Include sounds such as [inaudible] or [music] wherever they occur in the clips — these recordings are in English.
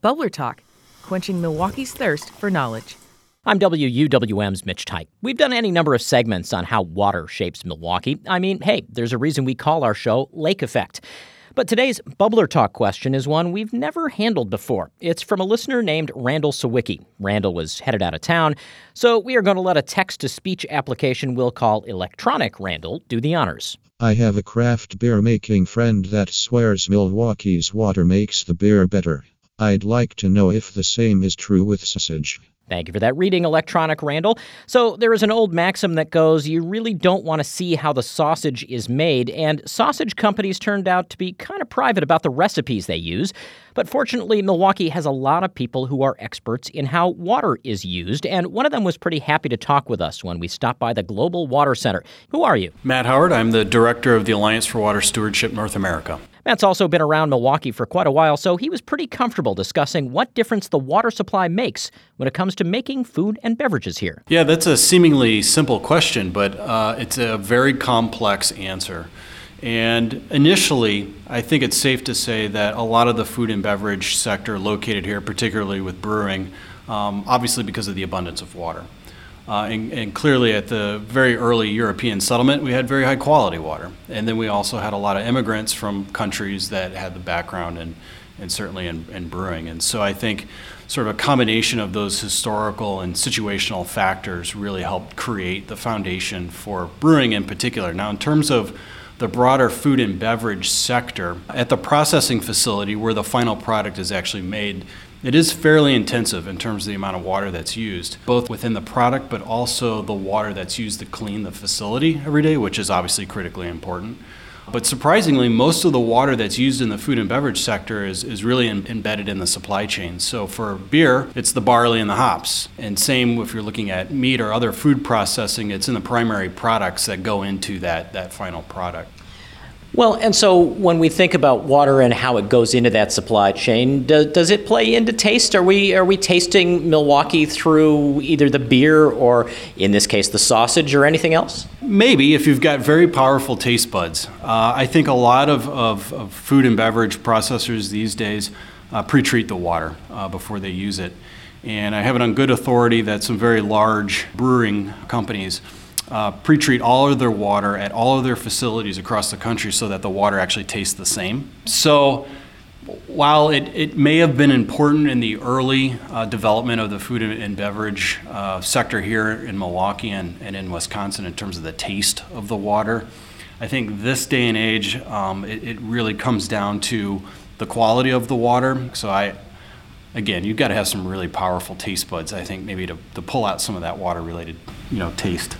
Bubbler Talk, quenching Milwaukee's thirst for knowledge. I'm WUWM's Mitch Teich. We've done any number of segments on how water shapes Milwaukee. I mean, hey, there's a reason we call our show Lake Effect. But today's Bubbler Talk question is one we've never handled before. It's from a listener named Randall Sawicki. Randall was headed out of town, so we are going to let a text to speech application we'll call Electronic Randall do the honors. I have a craft beer making friend that swears Milwaukee's water makes the beer better. I'd like to know if the same is true with sausage. Thank you for that reading, Electronic Randall. So, there is an old maxim that goes you really don't want to see how the sausage is made, and sausage companies turned out to be kind of private about the recipes they use. But fortunately, Milwaukee has a lot of people who are experts in how water is used, and one of them was pretty happy to talk with us when we stopped by the Global Water Center. Who are you? Matt Howard. I'm the director of the Alliance for Water Stewardship North America. Matt's also been around Milwaukee for quite a while, so he was pretty comfortable discussing what difference the water supply makes when it comes to making food and beverages here. Yeah, that's a seemingly simple question, but uh, it's a very complex answer. And initially, I think it's safe to say that a lot of the food and beverage sector located here, particularly with brewing, um, obviously because of the abundance of water. Uh, and, and, clearly, at the very early European settlement, we had very high quality water. And then we also had a lot of immigrants from countries that had the background and, and certainly in, in brewing. And so I think sort of a combination of those historical and situational factors really helped create the foundation for brewing in particular. Now, in terms of the broader food and beverage sector, at the processing facility where the final product is actually made, it is fairly intensive in terms of the amount of water that's used, both within the product but also the water that's used to clean the facility every day, which is obviously critically important. But surprisingly, most of the water that's used in the food and beverage sector is, is really in, embedded in the supply chain. So for beer, it's the barley and the hops. And same if you're looking at meat or other food processing, it's in the primary products that go into that, that final product. Well, and so when we think about water and how it goes into that supply chain, do, does it play into taste? Are we are we tasting Milwaukee through either the beer or, in this case, the sausage or anything else? Maybe if you've got very powerful taste buds. Uh, I think a lot of, of, of, food and beverage processors these days uh, pre-treat the water uh, before they use it, and I have it on good authority that some very large brewing companies uh, pre-treat all of their water at all of their facilities across the country so that the water actually tastes the same. So while it, it may have been important in the early uh, development of the food and beverage uh, sector here in Milwaukee and, and in Wisconsin in terms of the taste of the water, I think this day and age um, it, it really comes down to the quality of the water. So I, again, you've got to have some really powerful taste buds, I think, maybe to, to pull out some of that water related, you know, taste.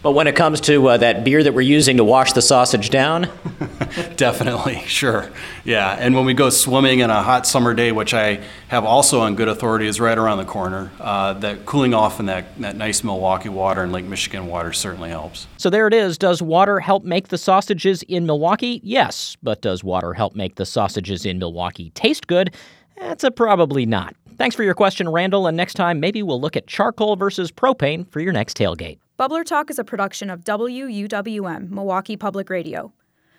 But when it comes to uh, that beer that we're using to wash the sausage down, [laughs] definitely, sure, yeah. And when we go swimming in a hot summer day, which I have also on good authority, is right around the corner. Uh, that cooling off in that that nice Milwaukee water and Lake Michigan water certainly helps. So there it is. Does water help make the sausages in Milwaukee? Yes, but does water help make the sausages in Milwaukee taste good? That's a probably not. Thanks for your question, Randall. And next time, maybe we'll look at charcoal versus propane for your next tailgate. Bubbler Talk is a production of WUWM, Milwaukee Public Radio.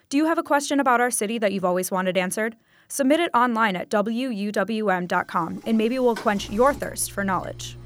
Do you have a question about our city that you've always wanted answered? Submit it online at WUWM.com and maybe we'll quench your thirst for knowledge.